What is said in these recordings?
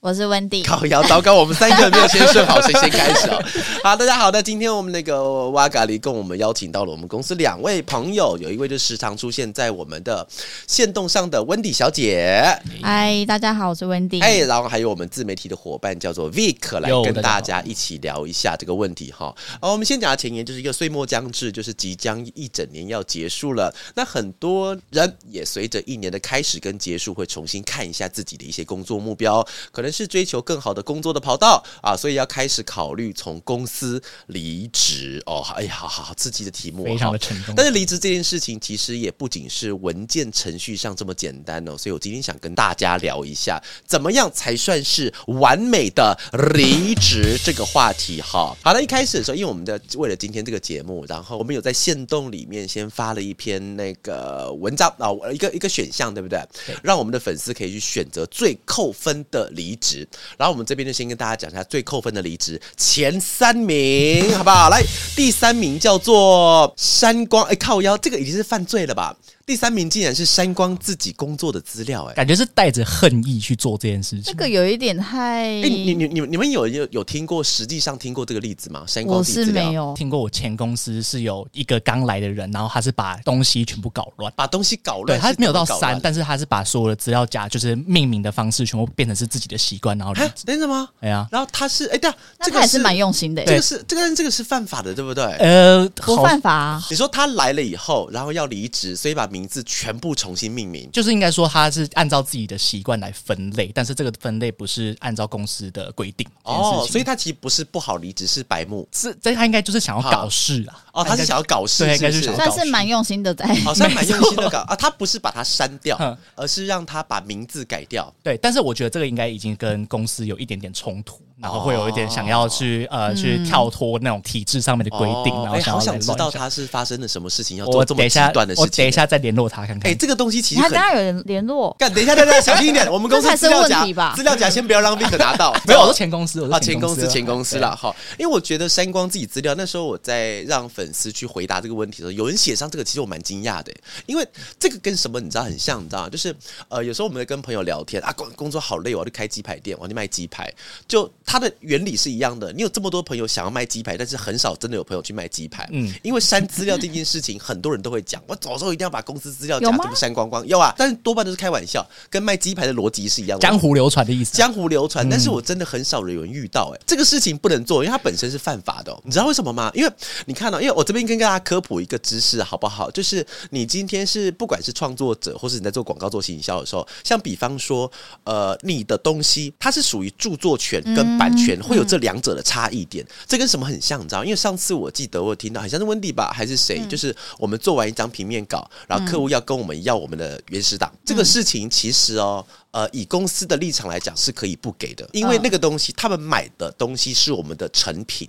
我是温蒂，靠腰糟糕，我们三个没有先说好，谁先开始哦？好，大家好，那今天我们那个哇嘎里，跟我们邀请到了我们公司两位朋友，有一位就时常出现在我们的线动上的温蒂小姐。嗨，大家好，我是温蒂。哎，然后还有我们自媒体的伙伴叫做 Vic 来跟大家一起聊一下这个问题哈。哦，我们先讲下前言，就是一个岁末将至，就是即将一整年要结束了，那很多人也随着一年的开始跟结束，会重新看一下自己的一些工作目标，可能。是追求更好的工作的跑道啊，所以要开始考虑从公司离职哦。哎呀，好好好，刺激的题目，非常的沉重。但是离职这件事情其实也不仅是文件程序上这么简单哦，所以我今天想跟大家聊一下，怎么样才算是完美的离职这个话题哈。好了，一开始的时候，因为我们的为了今天这个节目，然后我们有在限动里面先发了一篇那个文章啊，一个一个选项，对不对？对，让我们的粉丝可以去选择最扣分的离职。然后我们这边就先跟大家讲一下最扣分的离职前三名，好不好？来，第三名叫做山光，哎，靠腰，这个已经是犯罪了吧？第三名竟然是删光自己工作的资料，哎，感觉是带着恨意去做这件事情。这个有一点太……哎，你你你你们有有有听过实际上听过这个例子吗？删光自己资料？我是没有听过。我前公司是有一个刚来的人，然后他是把东西全部搞乱，把东西搞乱。对，他没有到删，但是他是把所有的资料夹，就是命名的方式全部变成是自己的习惯，然后真的吗？哎呀，然后他是哎，对啊，这个还是蛮用心的。这个是这个这个是犯法的，对不对？呃，不犯法啊。你说他来了以后，然后要离职，所以把名字全部。重新命名，就是应该说他是按照自己的习惯来分类，但是这个分类不是按照公司的规定哦，所以他其实不是不好离职，是白目，是这他应该就是想要搞事啊，哦，他是想要搞事，对，应该是算是蛮用心的在，好像蛮用心的搞啊，他不是把它删掉，而是让他把名字改掉，对，但是我觉得这个应该已经跟公司有一点点冲突。然后会有一点想要去呃去跳脱那种体制上面的规定，然后想要好想知道他是发生了什么事情，要做这么极端的事情。我等一下再联络他看看。哎，这个东西其实他刚刚有人联络。干，等一下，等一下，小心一点。我们公司资料夹，资料夹先不要让 Vic 拿到。没有，我是前公司，啊，前公司，前公司了哈。因为我觉得删光自己资料，那时候我在让粉丝去回答这个问题的时候，有人写上这个，其实我蛮惊讶的。因为这个跟什么你知道很像，你知道吗？就是呃，有时候我们在跟朋友聊天啊，工工作好累，我要去开鸡排店，我要去卖鸡排。就它的原理是。一样的，你有这么多朋友想要卖鸡排，但是很少真的有朋友去卖鸡排。嗯，因为删资料这件事情，很多人都会讲，我早知道一定要把公司资料夹这么删光光。有啊，但是多半都是开玩笑，跟卖鸡排的逻辑是一样的，江湖流传的意思。江湖流传，但是我真的很少人有人遇到，哎，这个事情不能做，因为它本身是犯法的。你知道为什么吗？因为你看到，因为我这边跟大家科普一个知识，好不好？就是你今天是不管是创作者，或是你在做广告做行销的时候，像比方说，呃，你的东西它是属于著作权跟版权，会有这两者的差异。点，这跟什么很像，你知道？因为上次我记得我听到，好像是温蒂吧，还是谁？嗯、就是我们做完一张平面稿，然后客户要跟我们要我们的原始档，嗯、这个事情其实哦，呃，以公司的立场来讲是可以不给的，因为那个东西他们买的东西是我们的成品，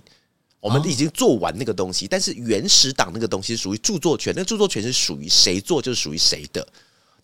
我们已经做完那个东西，但是原始档那个东西属于著作权，那著作权是属于谁做就是属于谁的。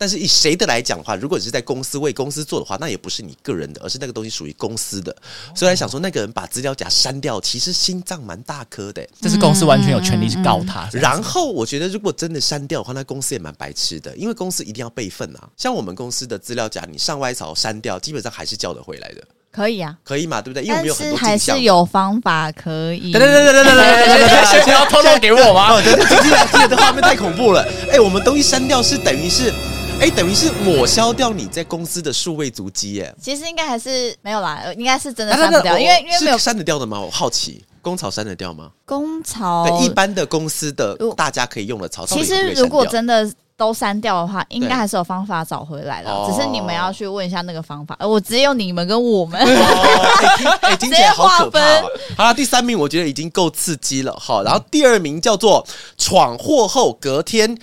但是以谁的来讲的话，如果你是在公司为公司做的话，那也不是你个人的，而是那个东西属于公司的。所以来想说，那个人把资料夹删掉，其实心脏蛮大颗的。这是公司完全有权利去告他。然后我觉得，如果真的删掉的话，那公司也蛮白痴的，因为公司一定要备份啊。像我们公司的资料夹，你上歪槽删掉，基本上还是叫得回来的。可以啊，可以嘛，对不对？因为我们有很多还是有方法可以。对对对对对对对，先要透露给我吗？对对，这这这画面太恐怖了。哎，我们东西删掉是等于是。哎，等于是抹消掉你在公司的数位足迹耶。其实应该还是没有啦，应该是真的删不掉，因为因为没有删得掉的吗？我好奇，工草删得掉吗？工草对一般的公司的大家可以用的草，其实如果真的都删掉的话，应该还是有方法找回来的，只是你们要去问一下那个方法。我只有你们跟我们，哎，听起来好可怕。好了，第三名我觉得已经够刺激了哈，然后第二名叫做闯祸后隔天。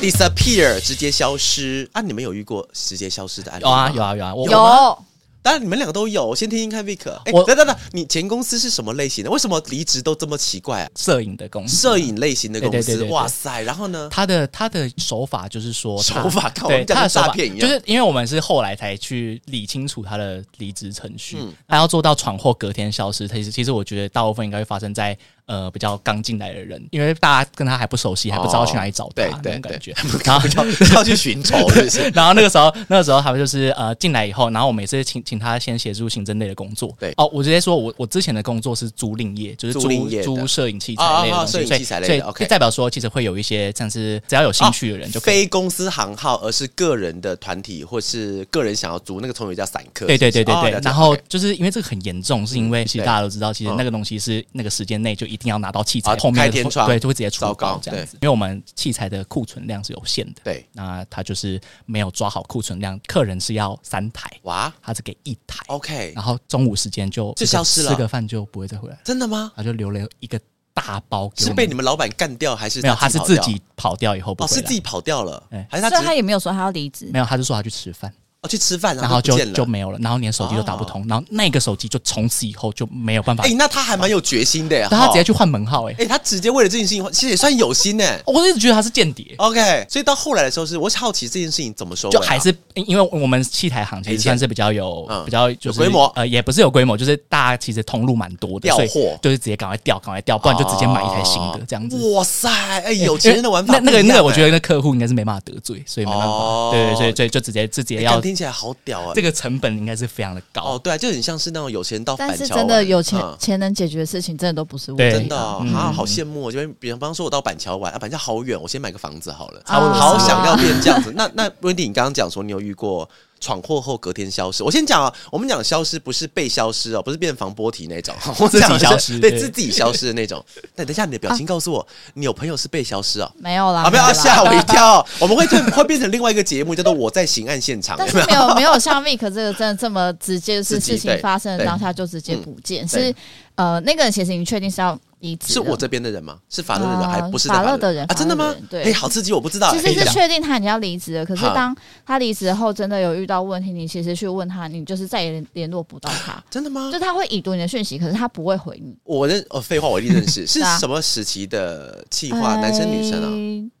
Disappear 直接消失啊！你们有遇过直接消失的案例吗？有啊有啊有啊，我有。当然你们两个都有，我先听听看 Vic。哎，我等等等，你前公司是什么类型的？为什么离职都这么奇怪啊？摄影的公司，摄影类型的公司，对对对对对哇塞！然后呢？他的他的手法就是说，手法跟我对们讲的诈骗一样，就是因为我们是后来才去理清楚他的离职程序，他要做到闯祸隔天消失。其实其实我觉得大部分应该会发生在。呃，比较刚进来的人，因为大家跟他还不熟悉，还不知道去哪里找他，那种，感觉，然后要去寻仇，是不是？然后那个时候，那个时候他们就是呃进来以后，然后我每次请请他先协助行政类的工作。对哦，我直接说我我之前的工作是租赁业，就是租租摄影器材类的东西，摄影器材类的。OK，代表说其实会有一些像是只要有兴趣的人就非公司行号，而是个人的团体或是个人想要租那个称为叫散客。对对对对对。然后就是因为这个很严重，是因为其实大家都知道，其实那个东西是那个时间内就一定要拿到器材。后面对就会直接出稿这样子，因为我们器材的库存量是有限的。对，那他就是没有抓好库存量，客人是要三台，哇，他只给一台。OK，然后中午时间就就消失了，吃个饭就不会再回来。真的吗？他就留了一个大包，是被你们老板干掉还是没有？他是自己跑掉以后不，哦，是自己跑掉了，还是他？他也没有说他要离职，没有，他就说他去吃饭。去吃饭，然后就就没有了，然后连手机都打不通，然后那个手机就从此以后就没有办法。哎，那他还蛮有决心的呀，他直接去换门号，哎，哎，他直接为了这件事情，其实也算有心呢。我一直觉得他是间谍。OK，所以到后来的时候，是我好奇这件事情怎么收，就还是因为我们器材行其实算是比较有比较就是规模，呃，也不是有规模，就是大家其实通路蛮多的，调货就是直接赶快调，赶快调，不然就直接买一台新的这样子。哇塞，哎，有钱人的玩法。那那个那个，我觉得那客户应该是没办法得罪，所以没办法。对对，所以所以就直接直接要。听起来好屌啊！这个成本应该是非常的高哦，对啊，就很像是那种有钱人到板桥，但是真的有钱钱能解决的事情，真的都不是问题。真的啊，好羡慕。就比方说，我到板桥玩啊，板桥好远，我先买个房子好了。好想要变这样子。那那 Wendy，你刚刚讲说你有遇过闯祸后隔天消失。我先讲啊，我们讲消失不是被消失哦，不是变防波体那种，自己消失，对，自己消失的那种。但等一下你的表情告诉我，你有朋友是被消失哦？没有啦，啊，不要吓我一跳。我们会会变成另外一个节目，叫做《我在刑案现场》。但是没有没有像 Vic 这个真的这么直接，是事情发生的当下就直接不见。是呃，那个人其实已经确定是要。是我这边的人吗？是法乐的人，还不是法乐的人啊？真的吗？对，哎，好刺激，我不知道。其实是确定他已经要离职了，可是当他离职后，真的有遇到问题，你其实去问他，你就是再也联络不到他。真的吗？就他会已读你的讯息，可是他不会回你。我认哦，废话，我一定认识。是什么时期的计划？男生女生啊？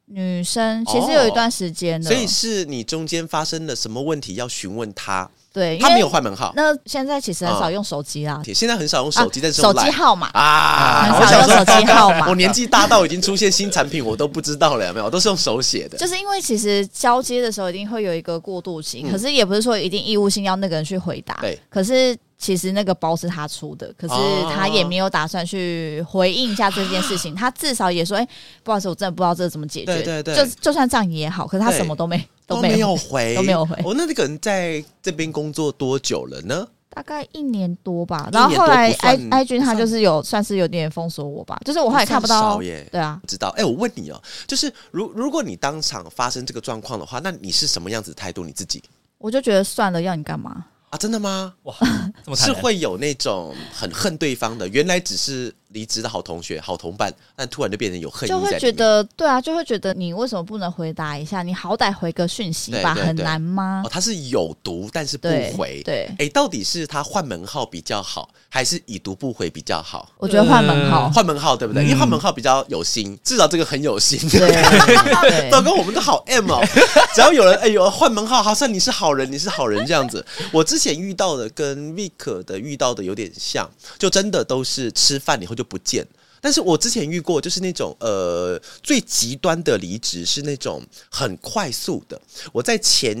女生。其实有一段时间了。所以是你中间发生了什么问题要询问他？对，他没有换门号。那现在其实很少用手机啦。现在很少用手机，但是手机号码啊，很少用手机号码。我年纪大到已经出现新产品，我都不知道了，有没有？都是用手写的。就是因为其实交接的时候一定会有一个过渡期，可是也不是说一定义务性要那个人去回答。对，可是其实那个包是他出的，可是他也没有打算去回应一下这件事情。他至少也说：“哎，不好意思，我真的不知道这怎么解决。”对对对，就就算这样也好，可是他什么都没。都没有回，都没有回。哦，那那个人在这边工作多久了呢？大概一年多吧。然后后来 I I 君他就是有算是有点封锁我吧，就是我后来看不到。耶，对啊，不知道。哎，我问你哦，就是如如果你当场发生这个状况的话，那你是什么样子态度？你自己？我就觉得算了，要你干嘛啊？真的吗？哇，是会有那种很恨对方的，原来只是。离职的好同学、好同伴，但突然就变成有恨意，就会觉得对啊，就会觉得你为什么不能回答一下？你好歹回个讯息吧，很难吗？哦，他是有读但是不回，对，哎，到底是他换门号比较好，还是已读不回比较好？我觉得换门号，换门号对不对？因为换门号比较有心，至少这个很有心。对，糟糕，我们都好 M 哦，只要有人哎呦换门号，好像你是好人，你是好人这样子。我之前遇到的跟 Vic 的遇到的有点像，就真的都是吃饭以后就。不见，但是我之前遇过，就是那种呃最极端的离职是那种很快速的。我在前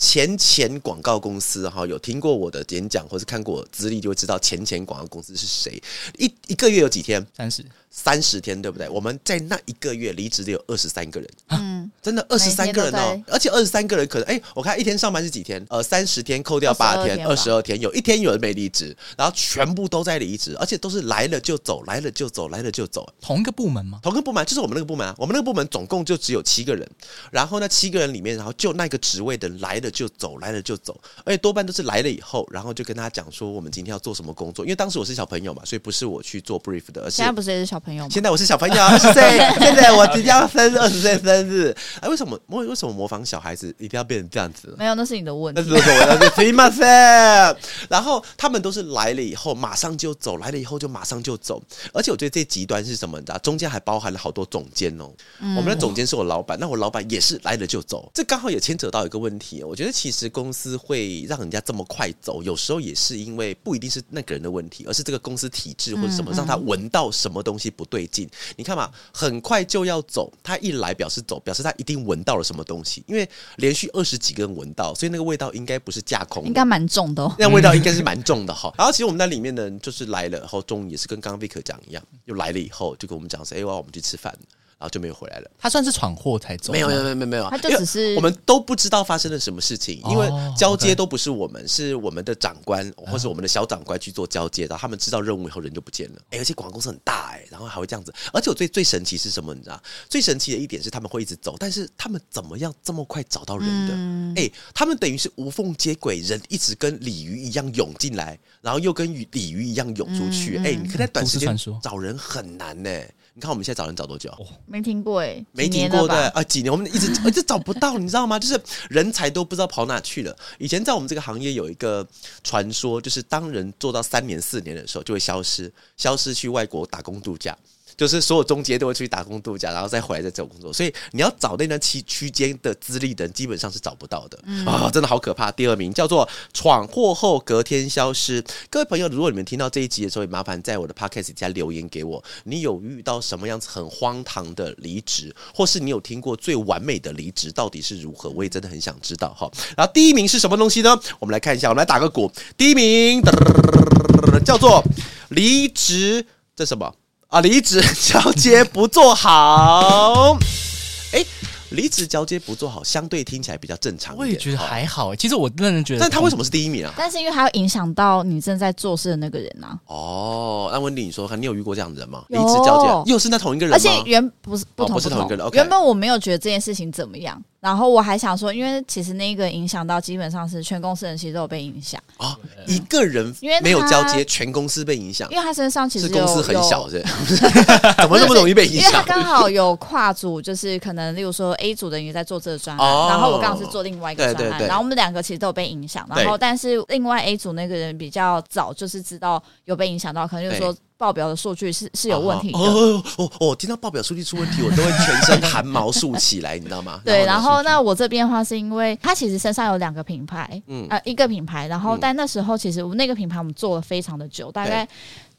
前前广告公司哈，有听过我的演讲或是看过我资历，就会知道前前广告公司是谁。一一个月有几天？三十。三十天对不对？我们在那一个月离职的有二十三个人，嗯，真的二十三个人哦，而且二十三个人可能哎，我看一天上班是几天？呃，三十天扣掉八天，二十二天，有一天有人没离职，然后全部都在离职，而且都是来了就走，来了就走，来了就走。同一个部门吗？同一个部门就是我们那个部门啊，我们那个部门总共就只有七个人，然后那七个人里面，然后就那个职位的来了了就走，来了就走，而且多半都是来了以后，然后就跟他讲说我们今天要做什么工作。因为当时我是小朋友嘛，所以不是我去做 brief 的，而是现在不是也是小朋友吗？现在我是小朋友，二十岁，现在我即将生二十岁生日。哎，为什么模为什么模仿小孩子一定要变成这样子？没有，那是你的问题。那是我的问题。然后他们都是来了以后马上就走，来了以后就马上就走。而且我觉得最极端是什么？你知道，中间还包含了好多总监哦。嗯、我们的总监是我老板，那我老板也是来了就走。这刚好也牵扯到一个问题。我觉得其实公司会让人家这么快走，有时候也是因为不一定是那个人的问题，而是这个公司体制或者什么让他闻到什么东西不对劲。你看嘛，很快就要走，他一来表示走，表示他一定闻到了什么东西，因为连续二十几个人闻到，所以那个味道应该不是架空，应该蛮重的哦。那味道应该是蛮重的哈。然后其实我们那里面呢，就是来了，然后终于也是跟刚刚 Vic 讲一样，又来了以后就跟我们讲说，哎，我要我们去吃饭。然后就没有回来了。他算是闯祸才走？没有，没有，没有，没有。他就只是我们都不知道发生了什么事情，因为交接都不是我们，是我们的长官或是我们的小长官去做交接，然后他们知道任务以后人就不见了。哎，而且广告公司很大哎，然后还会这样子。而且我最最神奇是什么？你知道？最神奇的一点是他们会一直走，但是他们怎么样这么快找到人的？哎，他们等于是无缝接轨，人一直跟鲤鱼一样涌进来，然后又跟鱼鲤鱼一样涌出去。哎，你可以在短时间找人很难呢。你看我们现在找人找多久？没听过哎，没听过对啊，几年我们一直 一直找不到，你知道吗？就是人才都不知道跑哪去了。以前在我们这个行业有一个传说，就是当人做到三年四年的时候，就会消失，消失去外国打工度假。就是所有中介都会出去打工度假，然后再回来再找工作，所以你要找那段期区间的资历的人，基本上是找不到的啊、嗯哦，真的好可怕。第二名叫做闯祸后隔天消失。各位朋友，如果你们听到这一集的时候，也麻烦在我的 podcast 底下留言给我，你有遇到什么样子很荒唐的离职，或是你有听过最完美的离职到底是如何？我也真的很想知道哈。然后第一名是什么东西呢？我们来看一下，我们来打个鼓。第一名 叫做离职，这什么？啊！离职交接不做好，哎、欸，离职交接不做好，相对听起来比较正常。我也觉得还好，其实我认真觉得，但他为什么是第一名啊？但是因为他会影响到你正在做事的那个人啊。哦，那温迪，你说，你有遇过这样的人吗？离职交接又是那同一个人吗？而且原不是不同，不是同一个人。原本我没有觉得这件事情怎么样。然后我还想说，因为其实那个影响到基本上是全公司人，其实都有被影响啊。一个人因为没有交接，全公司被影响，因为他身上其实是公司很小，是 怎么那么容易被影响？因为他刚好有跨组，就是可能例如说 A 组的人也在做这个专案，然后我刚好是做另外一个专案，然后我们两个其实都有被影响。然后但是另外 A 组那个人比较早，就是知道有被影响到，可能就是说。报表的数据是是有问题的哦哦！听到报表数据出问题，我都会全身汗毛竖起来，你知道吗？对，然后那我这边的话是因为他其实身上有两个品牌，嗯呃一个品牌，然后但那时候其实我们那个品牌我们做了非常的久，大概。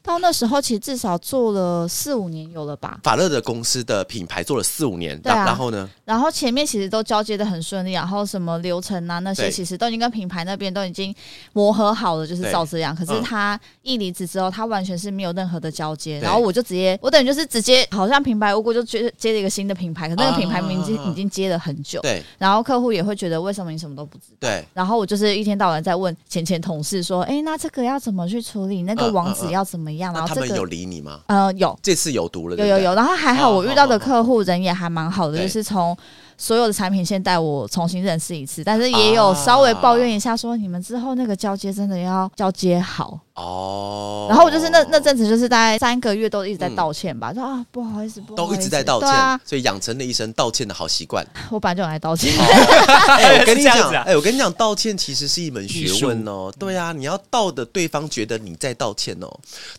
到那时候，其实至少做了四五年有了吧。法乐的公司的品牌做了四五年，对啊，然后呢？然后前面其实都交接的很顺利，然后什么流程啊那些，其实都已经跟品牌那边都已经磨合好了，就是照这样。可是他一离职之后，他完全是没有任何的交接，然后我就直接，我等于就是直接，好像平白无故就接接了一个新的品牌，可那个品牌名已经已经接了很久，对。然后客户也会觉得为什么你什么都不知道？对。然后我就是一天到晚在问前前同事说，哎，那这个要怎么去处理？那个网址要怎么样？然后他们有。理你吗？呃，有这次有读了，有有有，然后还好，我遇到的客户人也还蛮好的，就是从。所有的产品线带我重新认识一次，但是也有稍微抱怨一下，说你们之后那个交接真的要交接好哦。然后我就是那那阵子就是大概三个月都一直在道歉吧，说啊不好意思，不好意思，都一直在道歉，所以养成了一身道歉的好习惯。我本来就很爱道歉。哎，我跟你讲，哎，我跟你讲，道歉其实是一门学问哦。对啊，你要道的对方觉得你在道歉哦。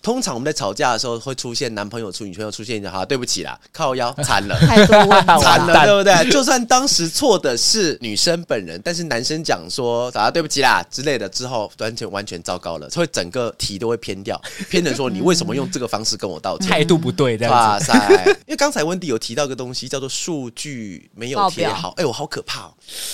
通常我们在吵架的时候会出现男朋友出女朋友出现，就好，对不起啦，靠腰惨了，太多问题，惨了，对不对？就算。当时错的是女生本人，但是男生讲说“啊对不起啦”之类的之后，完全完全糟糕了，所以整个题都会偏掉，偏成说你为什么用这个方式跟我道歉，态度不对这样子。哇塞！因为刚才温迪有提到一个东西叫做数据没有贴好，哎，我好可怕哦！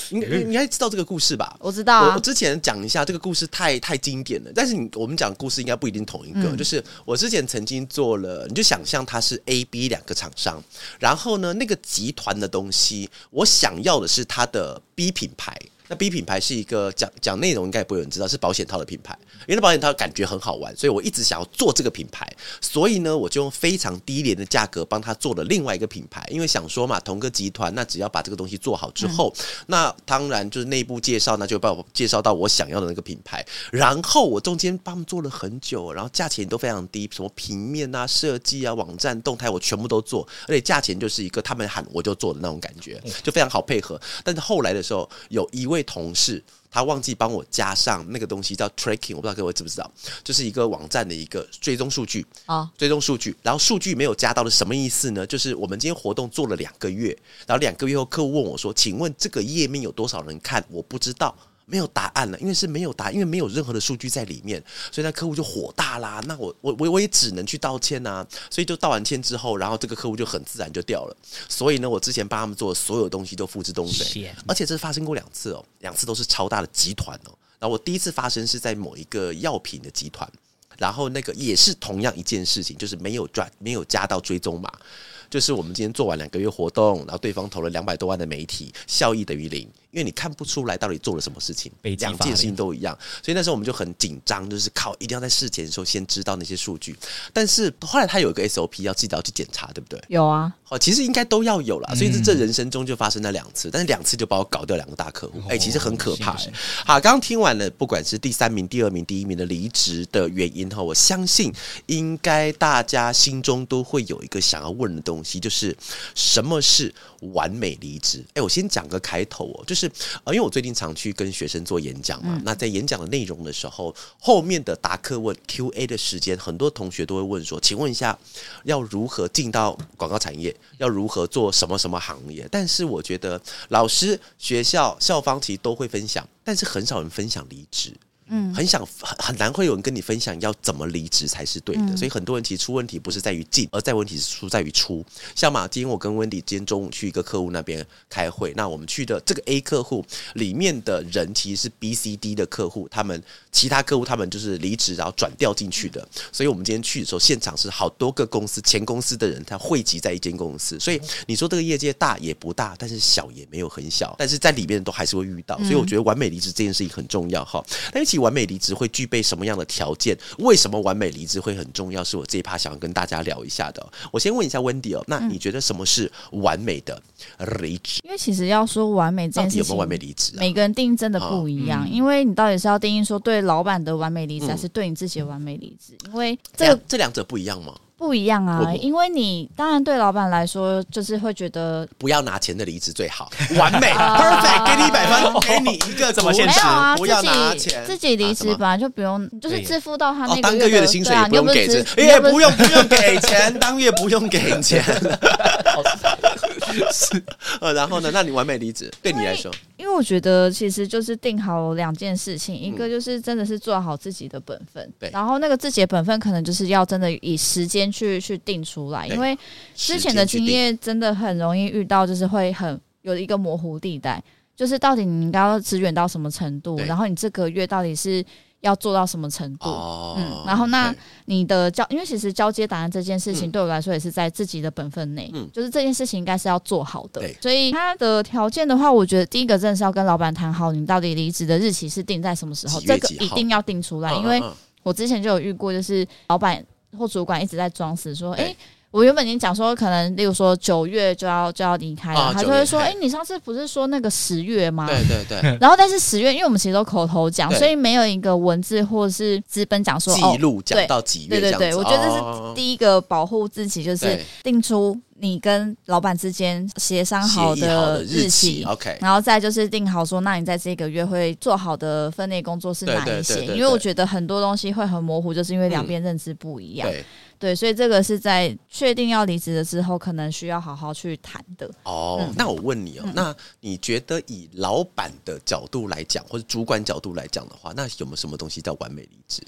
你你应该知道这个故事吧？我知道啊。我之前讲一下这个故事太太经典了，但是你我们讲故事应该不一定同一个。就是我之前曾经做了，你就想象它是 A、B 两个厂商，然后呢那个集团的东西。我想要的是它的 B 品牌。那 B 品牌是一个讲讲内容应该也不会有人知道，是保险套的品牌。因为那保险套感觉很好玩，所以我一直想要做这个品牌。所以呢，我就用非常低廉的价格帮他做了另外一个品牌。因为想说嘛，同个集团，那只要把这个东西做好之后，嗯、那当然就是内部介绍，那就帮我介绍到我想要的那个品牌。然后我中间帮他们做了很久，然后价钱都非常低，什么平面啊、设计啊、网站动态，我全部都做，而且价钱就是一个他们喊我就做的那种感觉，就非常好配合。但是后来的时候，有一位同事。他忘记帮我加上那个东西叫 tracking，我不知道各位知不知道，就是一个网站的一个追踪数据啊，追踪数据。然后数据没有加到的什么意思呢？就是我们今天活动做了两个月，然后两个月后客户问我说：“请问这个页面有多少人看？”我不知道。没有答案了，因为是没有答案，因为没有任何的数据在里面，所以那客户就火大啦。那我我我我也只能去道歉呐、啊。所以就道完歉之后，然后这个客户就很自然就掉了。所以呢，我之前帮他们做的所有东西都付之东水，而且这是发生过两次哦，两次都是超大的集团哦。然后我第一次发生是在某一个药品的集团，然后那个也是同样一件事情，就是没有赚，没有加到追踪码，就是我们今天做完两个月活动，然后对方投了两百多万的媒体，效益等于零。因为你看不出来到底做了什么事情，两件事情都一样，所以那时候我们就很紧张，就是靠一定要在事前的时候先知道那些数据。但是后来他有一个 SOP 要自己要去检查，对不对？有啊，哦，其实应该都要有啦。所以这这人生中就发生了两次，但是两次就把我搞掉两个大客户，哎、欸，其实很可怕、欸。好，刚刚听完了，不管是第三名、第二名、第一名的离职的原因哈，我相信应该大家心中都会有一个想要问的东西，就是什么是完美离职？哎、欸，我先讲个开头哦，就是。是，呃，因为我最近常去跟学生做演讲嘛，嗯、那在演讲的内容的时候，后面的答客问 Q&A 的时间，很多同学都会问说：“请问一下，要如何进到广告产业？要如何做什么什么行业？”但是我觉得，老师、学校、校方其实都会分享，但是很少人分享离职。嗯，很想很很难会有人跟你分享要怎么离职才是对的，嗯、所以很多人其实出问题不是在于进，而在问题是出在于出。像马今天我跟温迪今天中午去一个客户那边开会，那我们去的这个 A 客户里面的人其实是 B、C、D 的客户，他们其他客户他们就是离职然后转调进去的，所以我们今天去的时候，现场是好多个公司前公司的人，他汇集在一间公司，所以你说这个业界大也不大，但是小也没有很小，但是在里面都还是会遇到，所以我觉得完美离职这件事情很重要哈。但一起。完美离职会具备什么样的条件？为什么完美离职会很重要？是我这一趴想要跟大家聊一下的。我先问一下温迪哦，那你觉得什么是完美的离职？因为其实要说完美这件事情，有没有完美离职？每个人定义真的不一样。因为你到底是要定义说对老板的完美离职，还是对你自己的完美离职？因为这个这两者不一样吗？不一样啊，因为你当然对老板来说，就是会觉得不要拿钱的离职最好，完美，perfect，给你一百分，给你一个怎么现实？没有啊，不要拿钱，自己离职本来就不用，就是支付到他那个当个月的薪水也不用给，也不用不用给钱，当月不用给钱。是呃，然后呢？那你完美离职对你来说？我觉得其实就是定好两件事情，一个就是真的是做好自己的本分，对。然后那个自己的本分可能就是要真的以时间去去定出来，因为之前的经验真的很容易遇到，就是会很有一个模糊地带，就是到底你应该要支援到什么程度，然后你这个月到底是。要做到什么程度？哦、嗯，然后那你的交，因为其实交接档案这件事情对我来说也是在自己的本分内，嗯，就是这件事情应该是要做好的。对，所以他的条件的话，我觉得第一个真的是要跟老板谈好，你到底离职的日期是定在什么时候，这个一定要定出来，因为我之前就有遇过，就是老板或主管一直在装死说，哎。我原本已经讲说，可能例如说九月就要就要离开了，他就会说：“哎，你上次不是说那个十月吗？”对对对。然后，但是十月，因为我们其实都口头讲，所以没有一个文字或者是资本讲说记录讲到几月。对对对，我觉得这是第一个保护自己，就是定出你跟老板之间协商好的日期。OK，然后再就是定好说，那你在这个月会做好的分内工作是哪一些？因为我觉得很多东西会很模糊，就是因为两边认知不一样。对，所以这个是在确定要离职的之后，可能需要好好去谈的。哦，嗯、那我问你哦，嗯、那你觉得以老板的角度来讲，或者主管角度来讲的话，那有没有什么东西叫完美离职？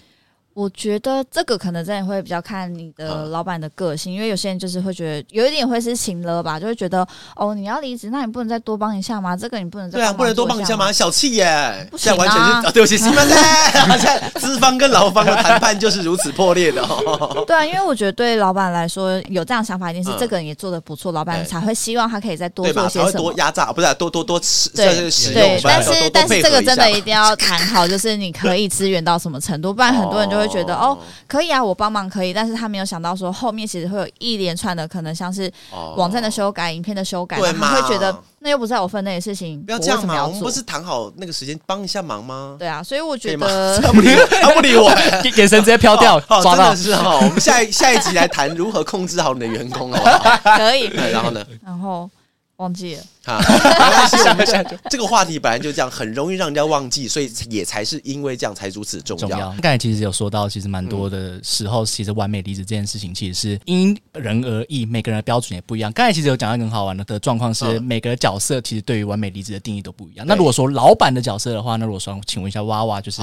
我觉得这个可能真的会比较看你的老板的个性，嗯、因为有些人就是会觉得有一点会是情了吧，就会觉得哦，你要离职，那你不能再多帮一下吗？这个你不能再对啊，不能多帮一下吗？小气耶，不行啊！完全是、哦、对不起，新闻在在 资方跟劳方的谈判就是如此破裂的、哦。对啊，因为我觉得对老板来说有这样想法，一定是这个人也做的不错，嗯、老板才会希望他可以再多做些什么，多压榨，不是、啊、多多多吃，对对，但是但是这个 真的一定要谈好，就是你可以支援到什么程度，不然很多人就会觉得哦。可以啊，我帮忙可以，但是他没有想到说后面其实会有一连串的可能，像是网站的修改、影片的修改，他会觉得那又不是在我分内的事情，不要这样嘛，我们不是谈好那个时间帮一下忙吗？对啊，所以我觉得 他不理我，他不理我，眼神直接飘掉，真的是哈。我们下一下一集来谈如何控制好你的员工哦，可以。然后呢？然后忘记了。啊，没关系，我们这个话题本来就这样，很容易让人家忘记，所以也才是因为这样才如此重要。重要。刚才其实有说到，其实蛮多的时候，其实完美离职这件事情，其实是因人而异，每个人的标准也不一样。刚才其实有讲到很好玩的的状况是，每个角色其实对于完美离职的定义都不一样。那如果说老板的角色的话，那如果说请问一下娃娃，就是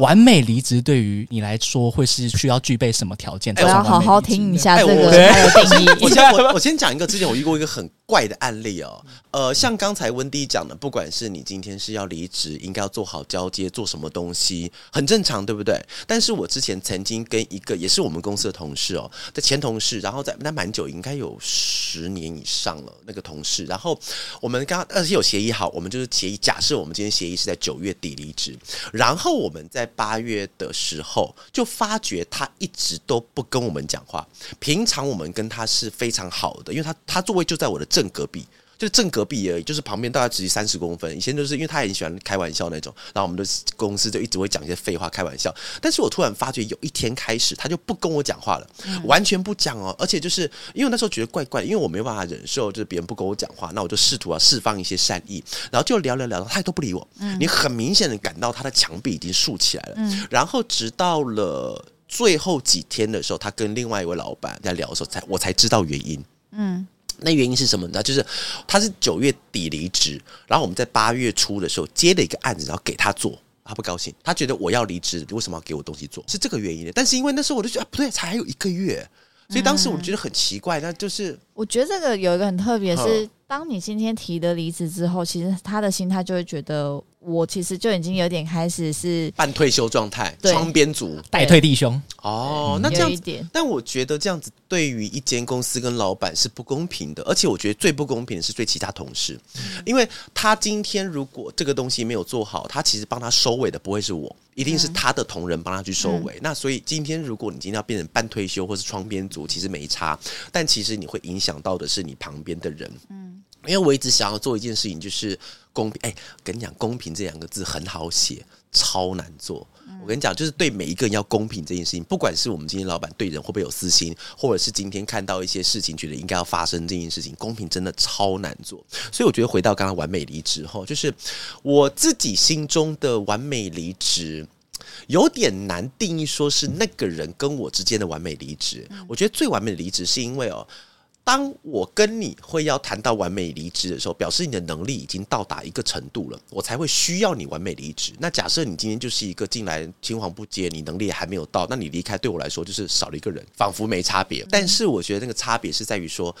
完美离职对于你来说会是需要具备什么条件？我要好好听一下这个定义。我先我我先讲一个，之前我遇过一个很怪的案例哦。呃，像刚才温迪讲的，不管是你今天是要离职，应该要做好交接，做什么东西，很正常，对不对？但是我之前曾经跟一个也是我们公司的同事哦，的前同事，然后在那蛮久，应该有十年以上了，那个同事，然后我们刚而且有协议好，我们就是协议，假设我们今天协议是在九月底离职，然后我们在八月的时候就发觉他一直都不跟我们讲话，平常我们跟他是非常好的，因为他他座位就在我的正隔壁。就正隔壁而已，就是旁边大概只有三十公分。以前就是因为他很喜欢开玩笑那种，然后我们的公司就一直会讲一些废话开玩笑。但是我突然发觉有一天开始，他就不跟我讲话了，完全不讲哦。而且就是因为那时候觉得怪怪，因为我没有办法忍受就是别人不跟我讲话，那我就试图要释放一些善意，然后就聊聊聊，他也都不理我。你很明显的感到他的墙壁已经竖起来了。然后直到了最后几天的时候，他跟另外一位老板在聊的时候，才我才知道原因。嗯。那原因是什么呢？就是他是九月底离职，然后我们在八月初的时候接了一个案子，然后给他做，他不高兴，他觉得我要离职，你为什么要给我东西做？是这个原因的。但是因为那时候我就觉得啊，不对，才还有一个月，所以当时我觉得很奇怪。那就是我觉得这个有一个很特别，是当你今天提的离职之后，其实他的心态就会觉得。我其实就已经有点开始是半退休状态，窗边族。代退弟兄。哦，那这样子，但我觉得这样子对于一间公司跟老板是不公平的，而且我觉得最不公平的是对其他同事，因为他今天如果这个东西没有做好，他其实帮他收尾的不会是我，一定是他的同仁帮他去收尾。那所以今天如果你今天要变成半退休或是窗边族，其实没差，但其实你会影响到的是你旁边的人。嗯，因为我一直想要做一件事情，就是。公平，哎，跟你讲，公平这两个字很好写，超难做。我跟你讲，就是对每一个人要公平这件事情，不管是我们今天老板对人会不会有私心，或者是今天看到一些事情觉得应该要发生这件事情，公平真的超难做。所以我觉得回到刚刚完美离职后，就是我自己心中的完美离职有点难定义，说是那个人跟我之间的完美离职。我觉得最完美的离职是因为哦。当我跟你会要谈到完美离职的时候，表示你的能力已经到达一个程度了，我才会需要你完美离职。那假设你今天就是一个进来青黄不接，你能力还没有到，那你离开对我来说就是少了一个人，仿佛没差别。但是我觉得那个差别是在于说，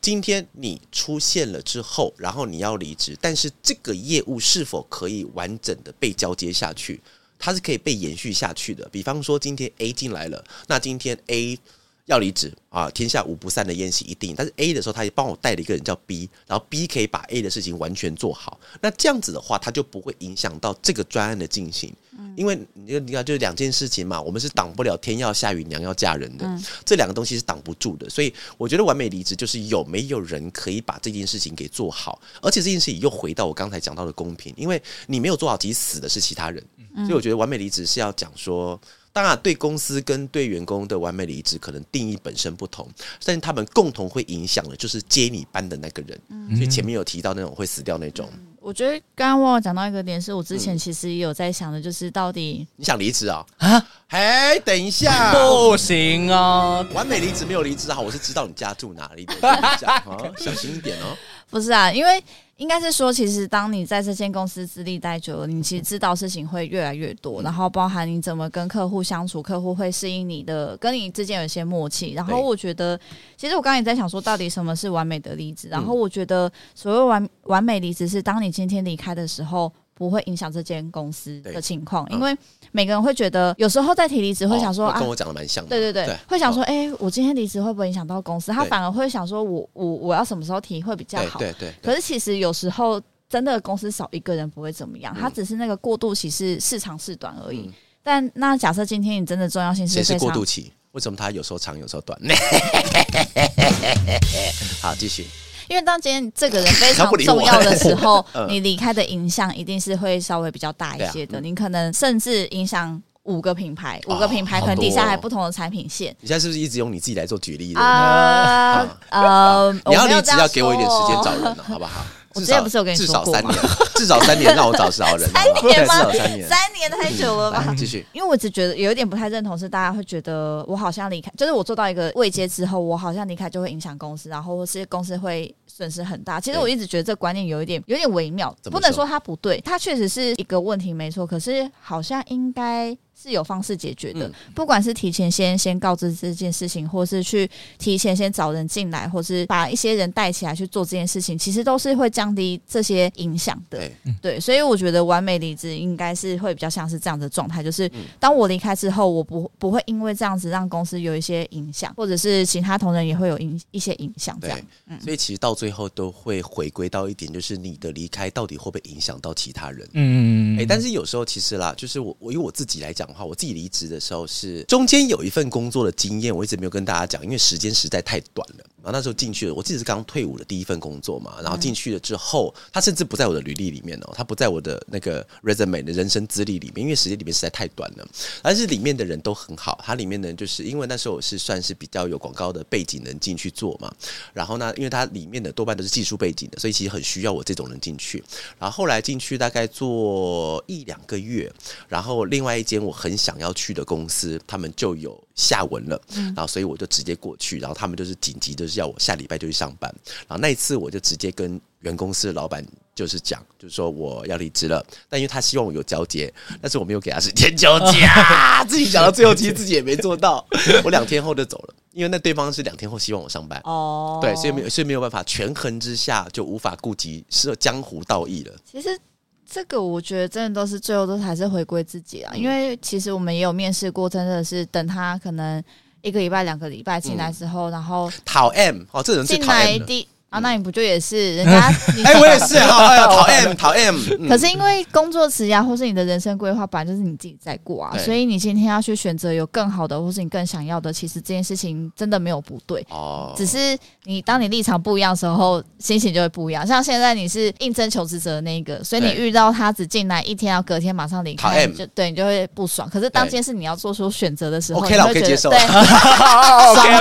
今天你出现了之后，然后你要离职，但是这个业务是否可以完整的被交接下去，它是可以被延续下去的。比方说今天 A 进来了，那今天 A。要离职啊！天下无不散的宴席一定。但是 A 的时候，他也帮我带了一个人叫 B，然后 B 可以把 A 的事情完全做好。那这样子的话，他就不会影响到这个专案的进行。因为你你看，就是两件事情嘛，我们是挡不了天要下雨娘要嫁人的，这两个东西是挡不住的。所以我觉得完美离职就是有没有人可以把这件事情给做好，而且这件事情又回到我刚才讲到的公平，因为你没有做好，其实死的是其他人。所以我觉得完美离职是要讲说。当然，对公司跟对员工的完美离职可能定义本身不同，但是他们共同会影响的，就是接你班的那个人。嗯、所以前面有提到那种会死掉那种。嗯、我觉得刚刚忘了讲到一个点，是我之前其实也有在想的，就是到底、嗯、你想离职啊？啊？哎，等一下，不行啊！完美离职没有离职好，我是知道你家住哪里的，小心一点哦。不是啊，因为应该是说，其实当你在这间公司资历待久了，你其实知道事情会越来越多，然后包含你怎么跟客户相处，客户会适应你的，跟你之间有一些默契。然后我觉得，其实我刚刚也在想说，到底什么是完美的离职？然后我觉得，所谓完完美离职是当你今天离开的时候。不会影响这间公司的情况，因为每个人会觉得，有时候在提离职会想说，跟我讲的蛮像的，对对对，会想说，哎，我今天离职会不会影响到公司？他反而会想说，我我我要什么时候提会比较好？对对。可是其实有时候真的公司少一个人不会怎么样，他只是那个过渡期是是长是短而已。但那假设今天你真的重要性是非常，谁是过渡期？为什么他有时候长有时候短？好，继续。因为当今天这个人非常重要的时候，你离开的影响一定是会稍微比较大一些的。你可能甚至影响五个品牌，五个品牌可能底下还不同的产品线。你现在是不是一直用你自己来做举例？啊呃，你要离职要给我一点时间找人了，好不好？我之前不是有跟你说过吗？至少三年，至少三年让我找是好人。三年吗？三年，三年太久了吧？继续，因为我只觉得有一点不太认同，是大家会觉得我好像离开，就是我做到一个位阶之后，我好像离开就会影响公司，然后或是公司会损失很大。其实我一直觉得这观念有一点有点微妙，不能说它不对，它确实是一个问题，没错。可是好像应该。是有方式解决的，不管是提前先先告知这件事情，或是去提前先找人进来，或是把一些人带起来去做这件事情，其实都是会降低这些影响的。对，对，所以我觉得完美离职应该是会比较像是这样的状态，就是当我离开之后，我不不会因为这样子让公司有一些影响，或者是其他同仁也会有影一些影响。这样，嗯所以其实到最后都会回归到一点，就是你的离开到底会不会影响到其他人？嗯，哎，但是有时候其实啦，就是我我以我自己来讲的。话我自己离职的时候是中间有一份工作的经验，我一直没有跟大家讲，因为时间实在太短了。然后那时候进去了，我记得是刚退伍的第一份工作嘛。然后进去了之后，他甚至不在我的履历里面哦，它不在我的那个 resume 的人生资历里面，因为时间里面实在太短了。但是里面的人都很好，它里面的人就是因为那时候我是算是比较有广告的背景能进去做嘛。然后呢，因为它里面的多半都是技术背景的，所以其实很需要我这种人进去。然后后来进去大概做一两个月，然后另外一间我很想要去的公司，他们就有下文了，然后所以我就直接过去，然后他们就是紧急就是要我下礼拜就去上班，然后那一次我就直接跟原公司的老板就是讲，就是说我要离职了，但因为他希望我有交接，但是我没有给他时间交接啊，自己讲到最后其实自己也没做到，我两天后就走了，因为那对方是两天后希望我上班。哦，对，所以没有所以没有办法权衡之下就无法顾及是江湖道义了，其实。这个我觉得真的都是最后都还是回归自己啊，因为其实我们也有面试过，真的是等他可能一个礼拜、两个礼拜进来之后，然后讨 M 哦，这人是讨 M 啊，那你不就也是 人家？哎，我也是，好，讨厌讨厌。可是因为工作职涯或是你的人生规划，本来就是你自己在过啊，所以你今天要去选择有更好的，或是你更想要的，其实这件事情真的没有不对哦。只是你当你立场不一样的时候，心情就会不一样。像现在你是应征求职者的那一个，所以你遇到他只进来一天，要隔天马上离开，就对你就会不爽。可是当今天是你要做出选择的时候，你会觉得对，双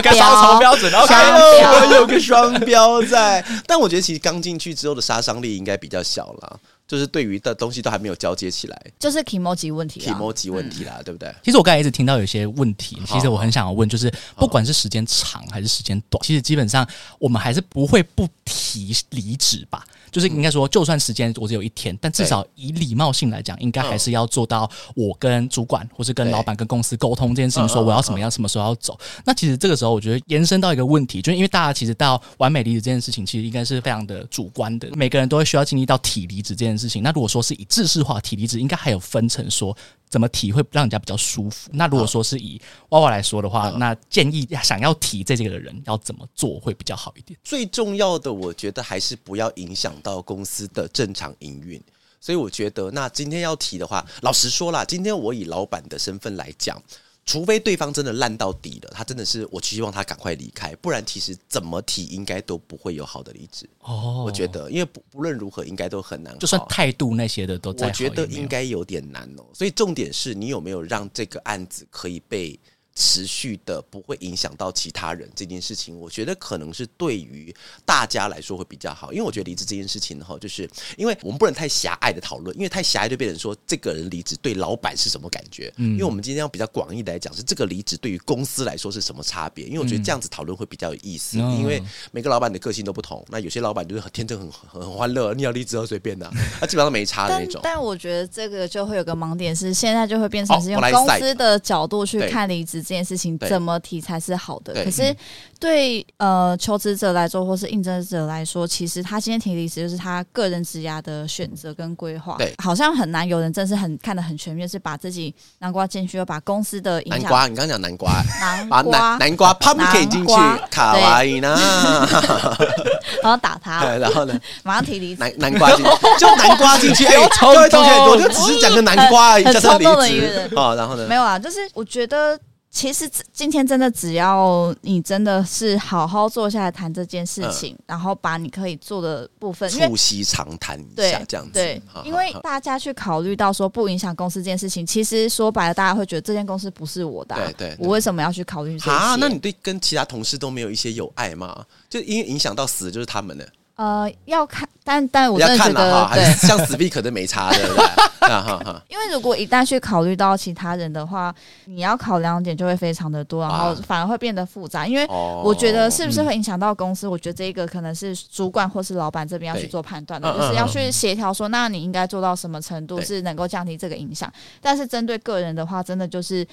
标，双标准，OK，我有个双标在。对。但我觉得其实刚进去之后的杀伤力应该比较小了，就是对于的东西都还没有交接起来，就是 kimoji 问题，kimoji 问题啦，嗯、对不对？其实我刚才一直听到有些问题，其实我很想要问，就是不管是时间长还是时间短，其实基本上我们还是不会不提离职吧。就是应该说，就算时间我只有一天，但至少以礼貌性来讲，应该还是要做到我跟主管或是跟老板、跟公司沟通这件事情，说我要什么样、什么时候要走。那其实这个时候，我觉得延伸到一个问题，就是因为大家其实到完美离职这件事情，其实应该是非常的主观的，每个人都会需要经历到体离职这件事情。那如果说是以制式化提离职，应该还有分成说。怎么提会让人家比较舒服？那如果说是以娃娃来说的话，那建议想要提这个的人要怎么做会比较好一点？最重要的，我觉得还是不要影响到公司的正常营运。所以我觉得，那今天要提的话，老实说啦，今天我以老板的身份来讲。除非对方真的烂到底了，他真的是我希望他赶快离开，不然其实怎么提应该都不会有好的离职。哦，我觉得，因为不不论如何，应该都很难。就算态度那些的都在，我觉得应该有点难哦。所以重点是你有没有让这个案子可以被持续的不会影响到其他人这件事情，我觉得可能是对于大家来说会比较好。因为我觉得离职这件事情哈，就是因为我们不能太狭隘的讨论，因为太狭隘就变成说这个人离职对老板是什么感觉。嗯，因为我们今天要比较广义的来讲，是这个离职对于公司来说是什么差别？因为我觉得这样子讨论会比较有意思。因为每个老板的个性都不同，那有些老板就是很天真、很很很欢乐，你要离职随便的，他基本上没差的那种。但我觉得这个就会有个盲点是，现在就会变成是用公司的角度去看离职这件事情，怎么提才是好的。可是对呃求职者来说，或是应征者来说，其实他今天提离职就是他个人职涯的选择跟规划。对，好像很难有人真是很看得很全面，是把自己南瓜进去，又把公司的南瓜，你刚刚讲南瓜，南瓜南瓜 pumpkin 进去，卡哇伊呢？然后打他，然后呢？马上提离职，南南瓜进，就南瓜进去。哎，各位同学，我就只是讲个南瓜而已，叫他离职。哦，然后呢？没有啊，就是我觉得。其实今天真的只要你真的是好好坐下来谈这件事情，嗯、然后把你可以做的部分促膝长谈一下，这样子。对，因为大家去考虑到说不影响公司这件事情，其实说白了，大家会觉得这间公司不是我的、啊。对对，我为什么要去考虑这些？啊，那你对跟其他同事都没有一些友爱吗？就因为影响到死的就是他们呢。呃，要看，但但我真的觉得，对，像死逼可能没差，对不对？因为如果一旦去考虑到其他人的话，你要考量点就会非常的多，然后反而会变得复杂。因为我觉得是不是会影响到公司？我觉得这一个可能是主管或是老板这边要去做判断的，就是要去协调说，那你应该做到什么程度是能够降低这个影响。但是针对个人的话，真的就是。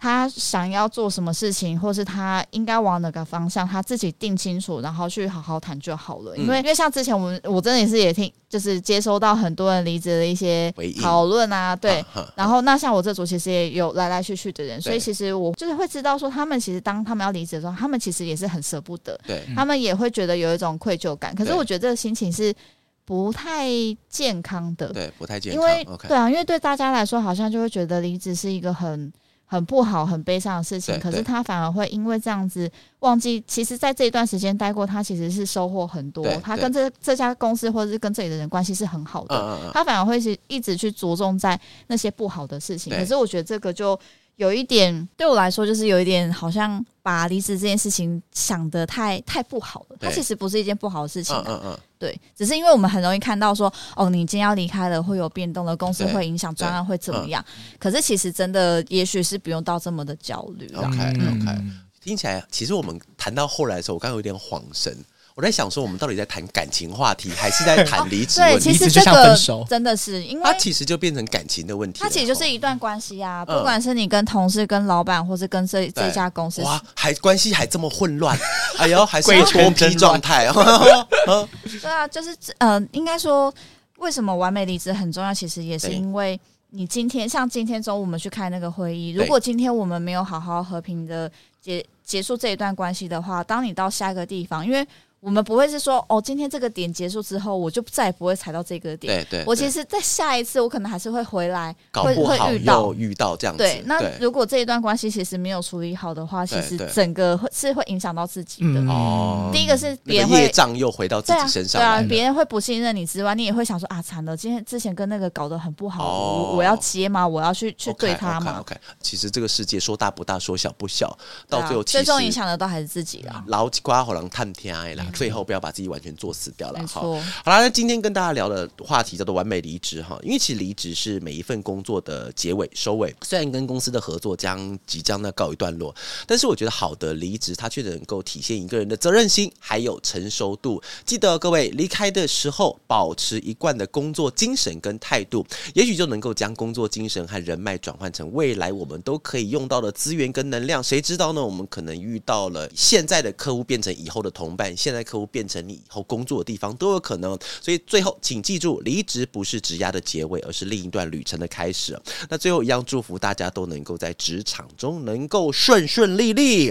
他想要做什么事情，或是他应该往哪个方向，他自己定清楚，然后去好好谈就好了。因为，因为像之前我们，我真的也是也听，就是接收到很多人离职的一些讨论啊，对。然后，那像我这组其实也有来来去去的人，所以其实我就是会知道说，他们其实当他们要离职的时候，他们其实也是很舍不得，对，他们也会觉得有一种愧疚感。可是我觉得这个心情是不太健康的，对，不太健康。因为对啊，因为对大家来说，好像就会觉得离职是一个很。很不好、很悲伤的事情，可是他反而会因为这样子忘记，其实，在这一段时间待过，他其实是收获很多。他跟这这家公司或者是跟这里的人关系是很好的，他反而会是一直去着重在那些不好的事情。可是我觉得这个就。有一点对我来说，就是有一点好像把离职这件事情想得太太不好了。它其实不是一件不好的事情，嗯嗯，对，只是因为我们很容易看到说，哦，你今天要离开了，会有变动的，公司会影响，专案会怎么样？可是其实真的，也许是不用到这么的焦虑。OK OK，听起来其实我们谈到后来的时候，我刚刚有点恍神。我在想说，我们到底在谈感情话题，还是在谈离职？对，其实这个真的是，因为它其实就变成感情的问题。它其实就是一段关系啊，不管是你跟同事、跟老板，或是跟这这家公司，哇，还关系还这么混乱，哎呦，还是脱皮状态。对啊，就是呃，应该说，为什么完美离职很重要？其实也是因为你今天，像今天中午我们去开那个会议，如果今天我们没有好好和平的结结束这一段关系的话，当你到下一个地方，因为我们不会是说哦，今天这个点结束之后，我就再也不会踩到这个点。对对，我其实，在下一次，我可能还是会回来，搞不好会遇到遇到这样子。对，那如果这一段关系其实没有处理好的话，其实整个会是会影响到自己的。哦，第一个是别人会业障又回到自己身上，对啊，别人会不信任你之外，你也会想说啊，惨了，今天之前跟那个搞得很不好，我我要接吗？我要去去对他吗？OK，其实这个世界说大不大，说小不小，到最后最终影响的都还是自己啦。老瓜火狼探天爱啦，最后不要把自己。完全做死掉了，好，好啦，那今天跟大家聊的话题叫做完美离职哈，因为其实离职是每一份工作的结尾收尾，虽然跟公司的合作将即将呢告一段落，但是我觉得好的离职，它却能够体现一个人的责任心还有成熟度。记得各位离开的时候，保持一贯的工作精神跟态度，也许就能够将工作精神和人脉转换成未来我们都可以用到的资源跟能量。谁知道呢？我们可能遇到了现在的客户变成以后的同伴，现在客户变成你。以后工作的地方都有可能，所以最后请记住，离职不是职涯的结尾，而是另一段旅程的开始。那最后一样，祝福大家都能够在职场中能够顺顺利利。